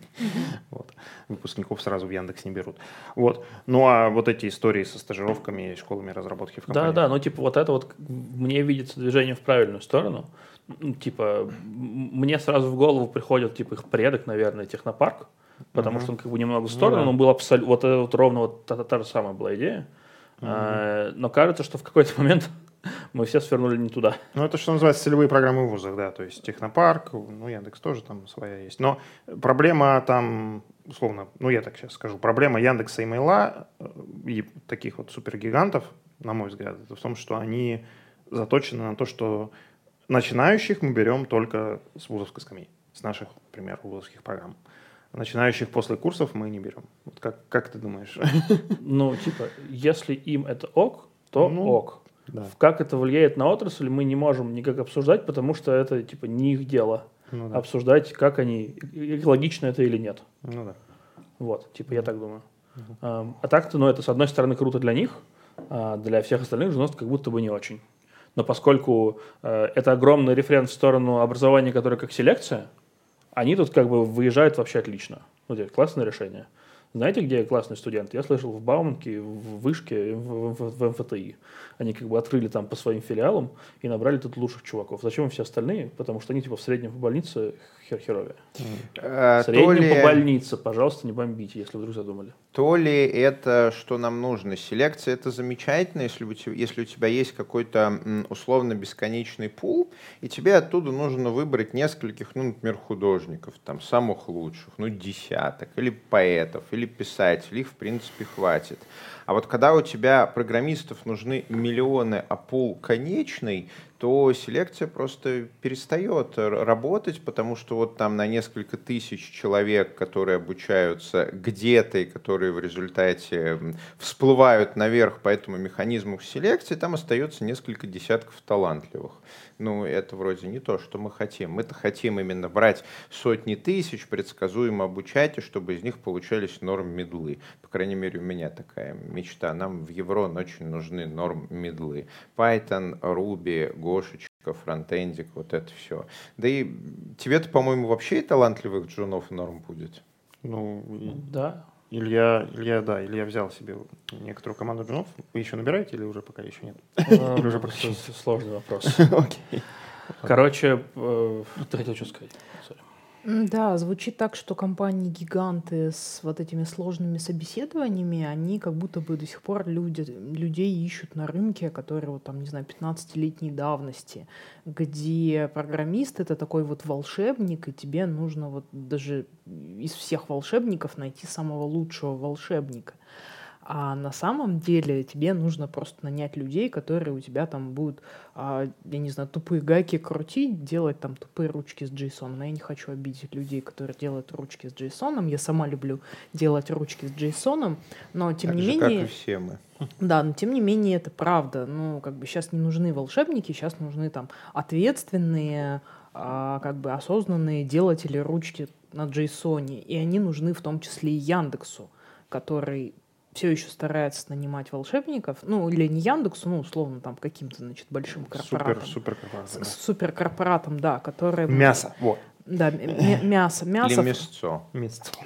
S1: вот. Выпускников сразу в Яндекс не берут. Вот. Ну, а вот эти истории со стажировками и школами разработки в
S3: компании. Да, да, ну, типа, вот это вот мне видится движение в правильную сторону. Ну, типа, мне сразу в голову приходит, типа, их предок, наверное, технопарк, потому что он как бы немного в сторону, ну, но был абсолютно, вот, вот ровно вот та, та, та же самая была идея. А, но кажется, что в какой-то момент мы все свернули не туда.
S1: Ну, это что называется целевые программы в вузах, да, то есть Технопарк, ну, Яндекс тоже там своя есть. Но проблема там, условно, ну, я так сейчас скажу, проблема Яндекса и Мейла э, и таких вот супергигантов, на мой взгляд, это в том, что они заточены на то, что начинающих мы берем только с вузовской скамьи, с наших, например, вузовских программ. Начинающих после курсов мы не берем. Вот как, как ты думаешь?
S3: Ну, типа, если им это ок, то ну, ок.
S1: Да.
S3: Как это влияет на отрасль, мы не можем никак обсуждать, потому что это типа не их дело. Ну, да. Обсуждать, как они, экологично это или нет.
S1: Ну да.
S3: Вот, типа, я так думаю. Угу. А, а так-то, ну, это с одной стороны круто для них, а для всех остальных же как будто бы не очень. Но поскольку э, это огромный референс в сторону образования, которое как селекция, они тут как бы выезжают вообще отлично. Ну, классное решение. Знаете, где классный студент? Я слышал в Бауманке, в Вышке, в, в, в МФТИ. Они как бы открыли там по своим филиалам и набрали тут лучших чуваков. Зачем все остальные? Потому что они типа в среднем по больнице хер херовее. Mm. В среднем ли... по больнице, пожалуйста, не бомбите, если вдруг задумали.
S2: То ли это, что нам нужно. Селекция это замечательно, если у тебя, если у тебя есть какой-то условно бесконечный пул, и тебе оттуда нужно выбрать нескольких, ну, например, художников, там, самых лучших, ну, десяток, или поэтов, или писателей, их, в принципе, хватит. А вот когда у тебя программистов нужны миллионы, а пул конечный, то селекция просто перестает работать, потому что вот там на несколько тысяч человек, которые обучаются где-то и которые в результате всплывают наверх по этому механизму селекции, там остается несколько десятков талантливых ну, это вроде не то, что мы хотим. Мы-то хотим именно брать сотни тысяч, предсказуемо обучать, и чтобы из них получались норм-медлы. По крайней мере, у меня такая мечта. Нам в Еврон очень нужны норм-медлы. Python, Ruby, Гошечка, фронтендик, вот это все. Да и тебе-то, по-моему, вообще талантливых джунов норм будет.
S1: Ну, да. Илья, Илья, да, Илья взял себе некоторую команду джунов. Вы еще набираете или уже пока еще нет? Или
S3: уже Сложный вопрос. Окей. Короче, э, ты хотел что сказать?
S4: Да, звучит так, что компании-гиганты с вот этими сложными собеседованиями, они как будто бы до сих пор люди, людей ищут на рынке, которые вот там, не знаю, 15-летней давности, где программист — это такой вот волшебник, и тебе нужно вот даже из всех волшебников найти самого лучшего волшебника. А на самом деле тебе нужно просто нанять людей, которые у тебя там будут, а, я не знаю, тупые гайки крутить, делать там тупые ручки с JSON. Я не хочу обидеть людей, которые делают ручки с JSON. Я сама люблю делать ручки с JSON, но тем так не же, менее...
S2: как и все мы.
S4: Да, но тем не менее это правда. Ну, как бы сейчас не нужны волшебники, сейчас нужны там ответственные, а, как бы осознанные делатели ручки на JSON. И они нужны в том числе и Яндексу, который все еще старается нанимать волшебников, ну, или не Яндексу, ну, условно, там, каким-то, значит, большим корпоратом.
S1: Супер, суперкорпоратом.
S4: Да. Суперкорпоратом, да, которые...
S1: Мясо, вот.
S4: Да, мясо, мясо.
S2: Или мясцо.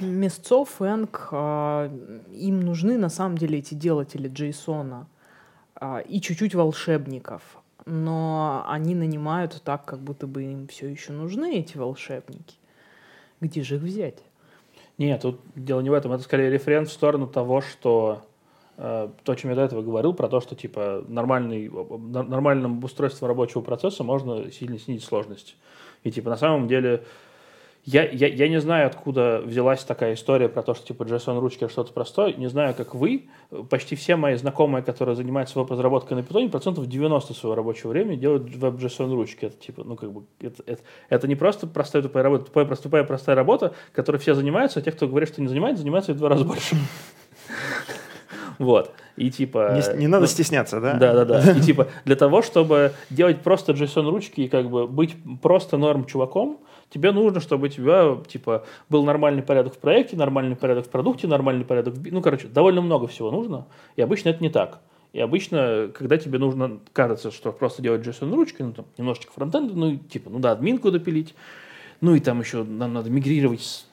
S1: Мясцо.
S4: Фэнк, а, им нужны, на самом деле, эти делатели Джейсона а, и чуть-чуть волшебников. Но они нанимают так, как будто бы им все еще нужны эти волшебники. Где же их взять?
S3: Нет, тут дело не в этом. Это скорее референс в сторону того, что э, то, о чем я до этого говорил, про то, что типа нормальный, нормальным устройством рабочего процесса можно сильно снизить сложность. И типа на самом деле я, я, я не знаю, откуда взялась такая история про то, что типа JSON-ручки что-то простое. Не знаю, как вы. Почти все мои знакомые, которые занимаются веб-разработкой на Python, процентов 90 своего рабочего времени делают веб-JSON-ручки. Это типа, ну как бы, это, это, это не просто простая тупая работа, тупая, тупая простая работа, которой все занимаются, а те, кто говорит, что не занимается, занимаются в два раза больше. Вот. И типа...
S1: Не, не надо ну, стесняться, да?
S3: Да, да, да. И типа для того, чтобы делать просто JSON ручки и как бы быть просто норм чуваком, Тебе нужно, чтобы у тебя, типа, был нормальный порядок в проекте, нормальный порядок в продукте, нормальный порядок в... Ну, короче, довольно много всего нужно, и обычно это не так. И обычно, когда тебе нужно, кажется, что просто делать JSON ручкой, ну, там, немножечко фронтенда, ну, типа, ну да, админку допилить, ну, и там еще нам надо мигрировать с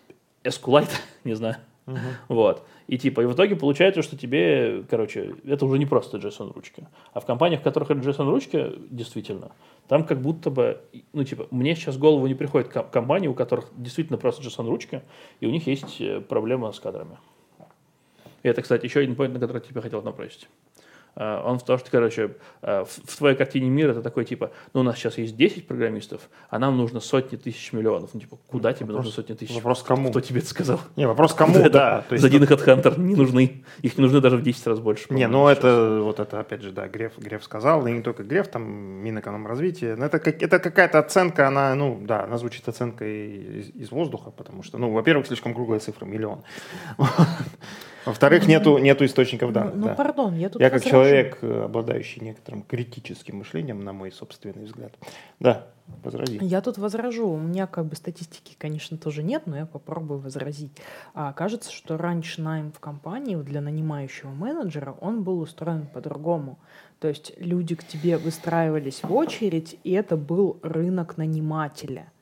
S3: SQLite, не знаю. Uh-huh. Вот. И типа, и в итоге получается, что тебе, короче, это уже не просто JSON ручки. А в компаниях, в которых это JSON ручки, действительно, там как будто бы, ну, типа, мне сейчас в голову не приходит компании, у которых действительно просто JSON-ручки, и у них есть э, проблема с кадрами. И это, кстати, еще один point, на который я тебе хотел напросить. Э, он в том, что, короче, э, в твоей картине мира это такой, типа, ну, у нас сейчас есть 10 программистов, а нам нужно сотни тысяч миллионов. Ну, типа, куда тебе вопрос, нужно сотни тысяч?
S1: Вопрос кому?
S3: Кто тебе это сказал?
S1: Не, вопрос кому, да.
S3: То есть, За один HeadHunter не нужны. Их не нужны даже в 10 раз больше.
S1: Не, ну это, вот это, опять же, да, Греф, Греф сказал, и не только Греф, там, Минэкономразвитие. Но это, это какая-то оценка, она, ну, да, она звучит оценкой из, из воздуха, потому что, ну, во-первых, слишком круглая цифра, миллион. Во-вторых, нету, нету источников данных.
S4: Ну, ну
S1: да.
S4: пардон, я тут
S1: Я как человек, э, обладающий некоторым критическим мышлением, на мой собственный взгляд. Да, возрази.
S4: Я тут возражу. У меня как бы статистики, конечно, тоже нет, но я попробую возразить. А, кажется, что раньше найм в компании для нанимающего менеджера, он был устроен по-другому. То есть люди к тебе выстраивались в очередь, и это был рынок нанимателя –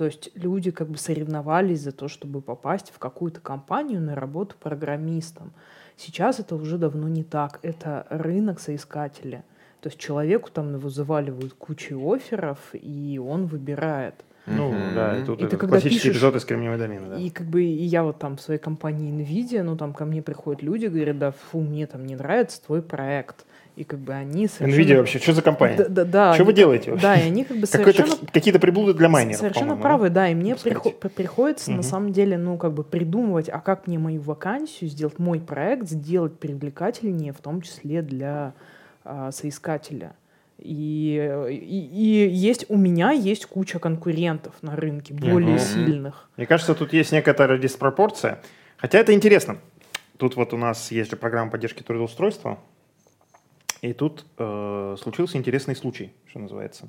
S4: то есть люди как бы соревновались за то, чтобы попасть в какую-то компанию на работу программистом. Сейчас это уже давно не так. Это рынок соискателя. То есть человеку там вызываливают кучу офферов, и он выбирает.
S1: Ну, mm-hmm. да, и тут и это классический пишешь, эпизод из Кремниевой долины, да.
S4: И как бы и я вот там в своей компании NVIDIA, ну там ко мне приходят люди, говорят, да, фу, мне там не нравится твой проект и как бы они
S1: совершенно... NVIDIA вообще, что за компания? Да,
S4: да, да.
S1: Что вы делаете
S4: вообще? Да, и они как бы совершенно...
S1: Какие-то приблуды для майнеров,
S4: Совершенно правы, да, и мне приход... приходится угу. на самом деле, ну, как бы придумывать, а как мне мою вакансию сделать, мой проект сделать привлекательнее, в том числе для а, соискателя. И, и, и есть у меня есть куча конкурентов на рынке, более угу. сильных.
S1: Мне кажется, тут есть некоторая диспропорция. Хотя это интересно. Тут вот у нас есть же программа поддержки трудоустройства, и тут э, случился интересный случай, что называется.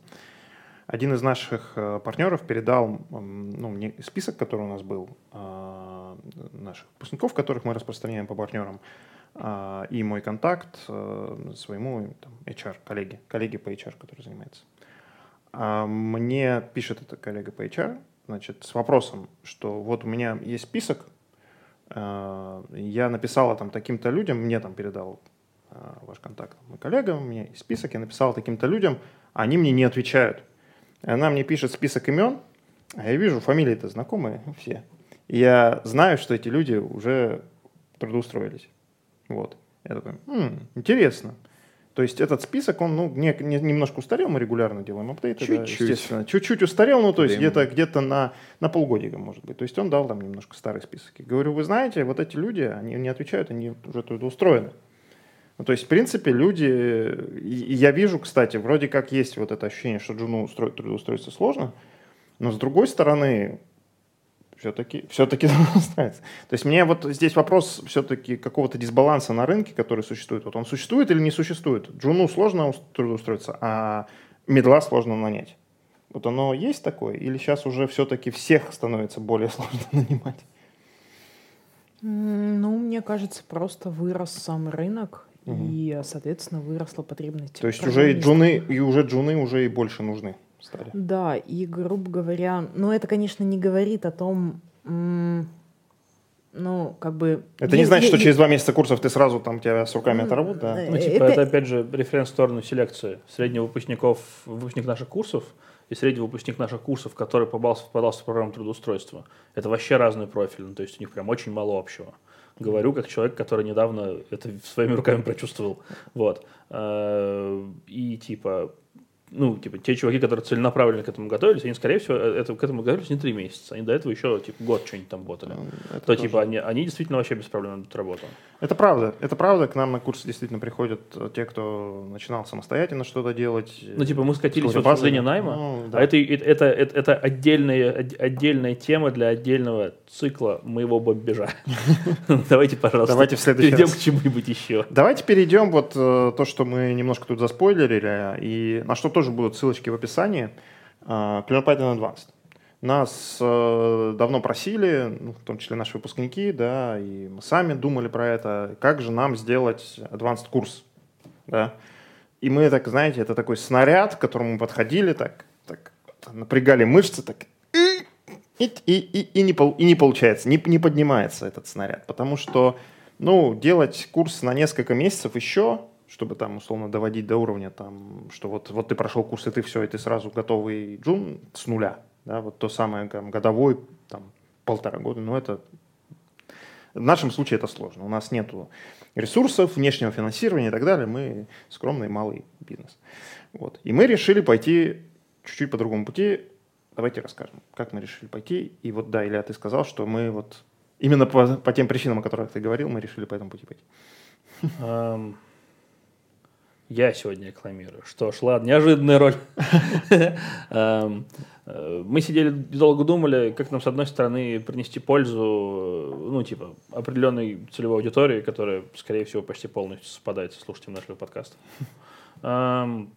S1: Один из наших э, партнеров передал ну, мне список, который у нас был, э, наших выпускников, которых мы распространяем по партнерам, э, и мой контакт э, своему там, HR, коллеге, коллеге по HR, который занимается. А мне пишет эта коллега по HR, значит, с вопросом, что вот у меня есть список, э, я написала там таким-то людям, мне там передал Э, ваш контакт. Мой коллега, у меня есть список, я написал таким-то людям, они мне не отвечают. Она мне пишет список имен, а я вижу, фамилии-то знакомые все. И я знаю, что эти люди уже трудоустроились. Вот. Я такой, м интересно. То есть этот список, он ну, не, не, немножко устарел, мы регулярно делаем апдейты, Чуть-чуть. Да, естественно. Чуть-чуть устарел, ну то есть где-то где на, на полгодика, может быть. То есть он дал там немножко старый список. И говорю, вы знаете, вот эти люди, они не отвечают, они уже трудоустроены. Ну, то есть, в принципе, люди... Я вижу, кстати, вроде как есть вот это ощущение, что джуну устроить, трудоустроиться сложно, но с другой стороны, все-таки все-таки устраивается. То есть мне вот здесь вопрос все-таки какого-то дисбаланса на рынке, который существует. Вот он существует или не существует? Джуну сложно трудоустроиться, а медла сложно нанять. Вот оно есть такое? Или сейчас уже все-таки всех становится более сложно нанимать?
S4: Ну, мне кажется, просто вырос сам рынок, Угу. И, соответственно, выросла потребность.
S1: То есть уже и джуны, и уже джуны уже и больше нужны стали.
S4: Да, и, грубо говоря, ну это, конечно, не говорит о том, ну, как бы...
S1: Это не значит, что через два месяца курсов ты сразу там тебя с руками оторвут, да?
S3: Ну, типа, это... это, опять же, референс в сторону селекции. Средний выпускников, выпускник наших курсов и средний выпускник наших курсов, который попался, попадался в программу трудоустройства. Это вообще разный профиль, ну, то есть у них прям очень мало общего говорю как человек, который недавно это своими руками прочувствовал. Вот. Э, и типа ну, типа, те чуваки, которые целенаправленно к этому готовились, они, скорее всего, э, это, к этому готовились не три месяца. Они до этого еще, типа, год что-нибудь там работали. Ну, это То, тоже... типа, они, они действительно вообще без проблем найдут работу.
S1: Это правда. Это правда. К нам на курсы действительно приходят э, те, кто начинал самостоятельно что-то делать.
S3: Ну, типа, мы скатились в обсуждение найма, ну, да. а это, это, это, это отдельная, отдельная тема для отдельного цикла моего бомбежа. Давайте, пожалуйста,
S1: Давайте в следующий
S3: перейдем к чему-нибудь еще.
S1: Давайте перейдем вот э, то, что мы немножко тут заспойлерили, и на что тоже будут ссылочки в описании. Uh, Python Advanced. Нас э, давно просили, ну, в том числе наши выпускники, да, и мы сами думали про это, как же нам сделать advanced курс, да. И мы так, знаете, это такой снаряд, к которому мы подходили, так, так напрягали мышцы, так, и, и, и, не, и не получается, не, не поднимается этот снаряд, потому что, ну, делать курс на несколько месяцев еще, чтобы там условно доводить до уровня, там, что вот, вот ты прошел курс, и ты все, и ты сразу готовый джун с нуля. Да, вот то самое там, годовой, там, полтора года, ну это В нашем случае это сложно. У нас нет ресурсов, внешнего финансирования и так далее. Мы скромный малый бизнес. Вот. И мы решили пойти чуть-чуть по другому пути. Давайте расскажем, как мы решили пойти. И вот да, Илья, ты сказал, что мы вот именно по, по тем причинам, о которых ты говорил, мы решили по этому пути пойти.
S3: Um, я сегодня рекламирую. Что ж, ладно, неожиданная роль. um, мы сидели долго думали, как нам, с одной стороны, принести пользу, ну, типа, определенной целевой аудитории, которая, скорее всего, почти полностью совпадает с слушателем нашего подкаста.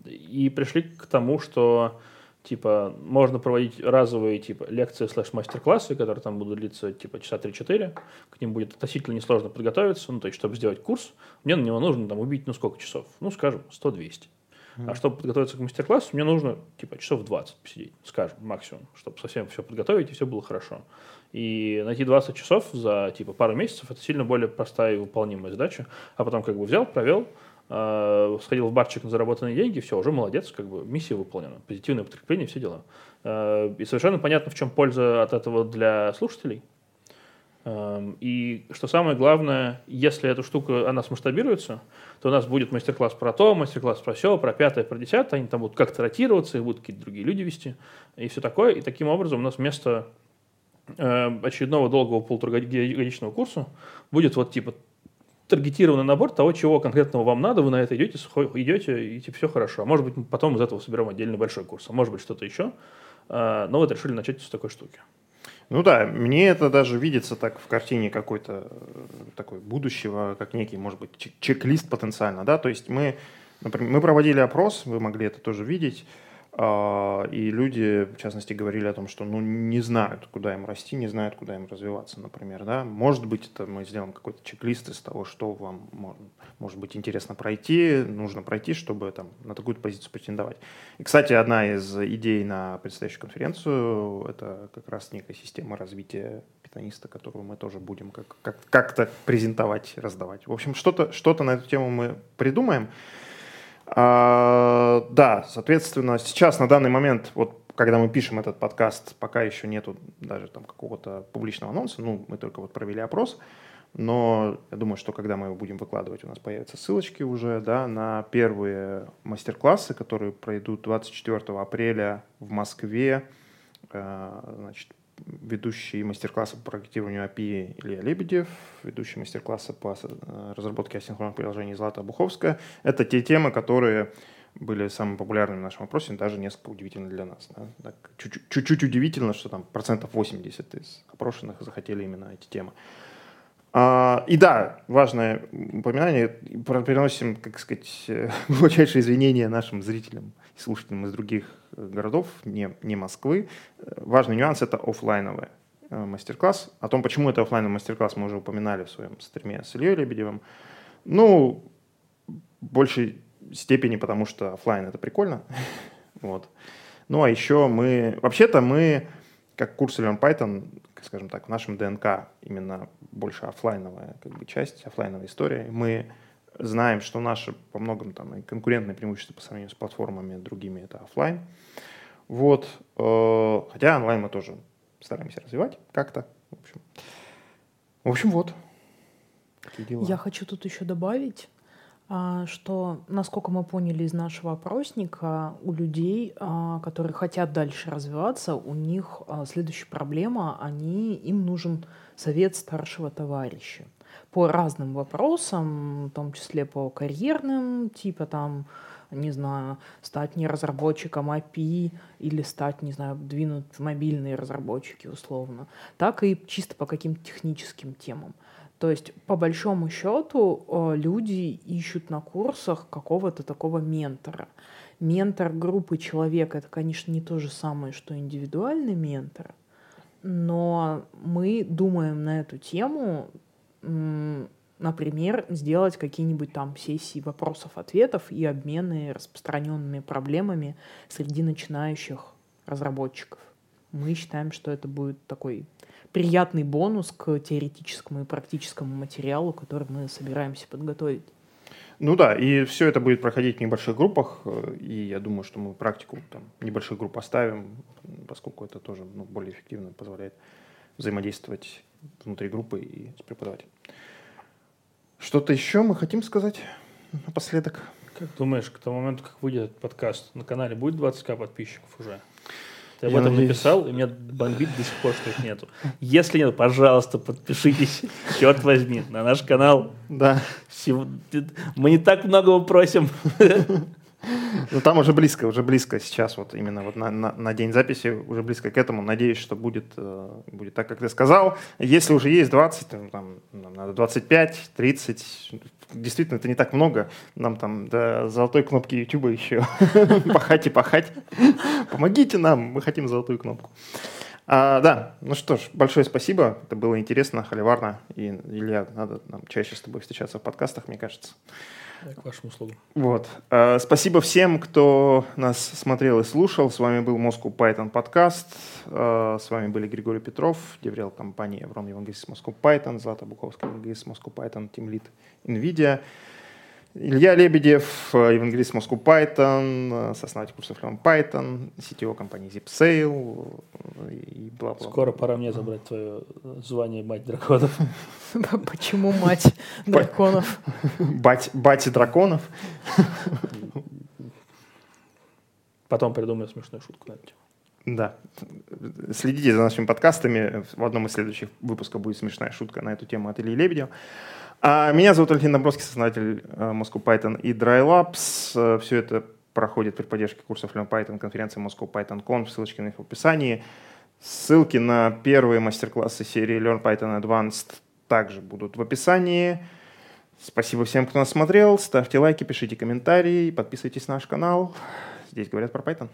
S3: И пришли к тому, что типа можно проводить разовые типа лекции слэш мастер-классы, которые там будут длиться типа часа 3-4, к ним будет относительно несложно подготовиться, ну то есть чтобы сделать курс, мне на него нужно там убить ну сколько часов, ну скажем 100-200. Mm. А чтобы подготовиться к мастер-классу, мне нужно типа часов 20 посидеть, скажем, максимум, чтобы совсем все подготовить и все было хорошо. И найти 20 часов за типа пару месяцев это сильно более простая и выполнимая задача. А потом как бы взял, провел, э, сходил в барчик на заработанные деньги, все, уже молодец, как бы миссия выполнена, позитивное подкрепление, все дела. Э, и совершенно понятно, в чем польза от этого для слушателей. Эм, и что самое главное, если эта штука, она смасштабируется, то у нас будет мастер-класс про то, мастер-класс про все, про пятое, про десятое, они там будут как-то ротироваться, их будут какие-то другие люди вести, и все такое. И таким образом у нас вместо э, очередного долгого полуторагодичного курса будет вот типа таргетированный набор того, чего конкретного вам надо, вы на это идете, идете, и типа, все хорошо. А может быть, мы потом из этого соберем отдельный большой курс, а может быть, что-то еще. Э, но вот решили начать с такой штуки.
S1: Ну да, мне это даже видится так в картине какой-то э, такой будущего, как некий, может быть, чек-лист потенциально, да, то есть мы, например, мы проводили опрос, вы могли это тоже видеть, а, и люди, в частности, говорили о том, что ну, не знают, куда им расти, не знают, куда им развиваться, например. Да? Может быть, это мы сделаем какой-то чек-лист из того, что вам может быть интересно пройти, нужно пройти, чтобы там, на такую позицию претендовать. И, кстати, одна из идей на предстоящую конференцию – это как раз некая система развития питаниста, которую мы тоже будем как- как- как-то презентовать, раздавать. В общем, что-то что на эту тему мы придумаем. А, да, соответственно, сейчас на данный момент, вот когда мы пишем этот подкаст, пока еще нету даже там какого-то публичного анонса, ну, мы только вот провели опрос, но я думаю, что когда мы его будем выкладывать, у нас появятся ссылочки уже, да, на первые мастер-классы, которые пройдут 24 апреля в Москве, а, значит, ведущий мастер-класса по проектированию API Илья Лебедев, ведущий мастер-класса по э, разработке асинхронных приложений Злата Буховская. Это те темы, которые были самыми популярными в нашем опросе, даже несколько удивительно для нас. Да? чуть-чуть удивительно, что там процентов 80 из опрошенных захотели именно эти темы. А, и да, важное упоминание, переносим, как сказать, глубочайшие извинения нашим зрителям слушателям из других э, городов, не, не Москвы. Важный нюанс – это офлайновый э, мастер-класс. О том, почему это офлайновый мастер-класс, мы уже упоминали в своем стриме с Ильей Лебедевым. Ну, в большей степени, потому что офлайн это прикольно. вот. Ну, а еще мы... Вообще-то мы, как курс Learn Python, скажем так, в нашем ДНК именно больше офлайновая как бы, часть, офлайновая история. Мы знаем, что наши по многим там конкурентные преимущества по сравнению с платформами другими это офлайн. Вот. Э, хотя онлайн мы тоже стараемся развивать как-то. В общем, в общем вот.
S4: Я хочу тут еще добавить, а, что, насколько мы поняли из нашего опросника, у людей, а, которые хотят дальше развиваться, у них а, следующая проблема, они, им нужен совет старшего товарища по разным вопросам, в том числе по карьерным, типа там, не знаю, стать не разработчиком API или стать, не знаю, двинуть в мобильные разработчики условно, так и чисто по каким-то техническим темам. То есть, по большому счету, э, люди ищут на курсах какого-то такого ментора. Ментор группы человека — это, конечно, не то же самое, что индивидуальный ментор, но мы думаем на эту тему, например, сделать какие-нибудь там сессии вопросов-ответов и обмены распространенными проблемами среди начинающих разработчиков. Мы считаем, что это будет такой приятный бонус к теоретическому и практическому материалу, который мы собираемся подготовить.
S1: Ну да, и все это будет проходить в небольших группах, э, и я думаю, что мы практику там, небольших групп оставим, поскольку это тоже ну, более эффективно позволяет взаимодействовать внутри группы и с преподавателем. Что-то еще мы хотим сказать напоследок?
S3: Как думаешь, к тому моменту, как выйдет этот подкаст, на канале будет 20к подписчиков уже? Ты об Я этом надеюсь. написал, и меня бомбит до сих пор, что их нету. Если нет, пожалуйста, подпишитесь, черт возьми, на наш канал.
S1: Да.
S3: Мы не так многого просим.
S1: Ну, там уже близко, уже близко сейчас, вот именно вот на, на, на день записи, уже близко к этому. Надеюсь, что будет, э, будет так, как ты сказал. Если уже есть 20, то, там, нам надо 25, 30. Действительно, это не так много. Нам там до золотой кнопки YouTube еще пахать и пахать. Помогите нам, мы хотим золотую кнопку. А, да, ну что ж, большое спасибо. Это было интересно, холиварно. И, Илья, надо нам чаще с тобой встречаться в подкастах, мне кажется.
S3: К вашим услугам.
S1: Вот. А, спасибо всем, кто нас смотрел и слушал. С вами был Moscow Python подкаст. А, с вами были Григорий Петров, деврел компании Еврон Евангелист Moscow Python, Злата Буковская Евангелист Moscow Python, Team Lead NVIDIA. Илья Лебедев, евангелист Moscow Python, сооснователь курсов Learn Python, CTO компании ZipSale
S3: и бла-бла. Скоро пора мне забрать твое звание мать драконов.
S4: Почему мать драконов?
S1: Бать, бати драконов?
S3: Потом придумаю смешную шутку на эту тему.
S1: Да. Следите за нашими подкастами. В одном из следующих выпусков будет смешная шутка на эту тему от Ильи Лебедева. А меня зовут Альфин Домбровский, создатель э, Moscow Python и DryLabs. Э, Все это проходит при поддержке курсов Learn Python, конференции Moscow Python Conf, ссылочки на них в описании. Ссылки на первые мастер-классы серии Learn Python Advanced также будут в описании. Спасибо всем, кто нас смотрел. Ставьте лайки, пишите комментарии, подписывайтесь на наш канал. Здесь говорят про Python.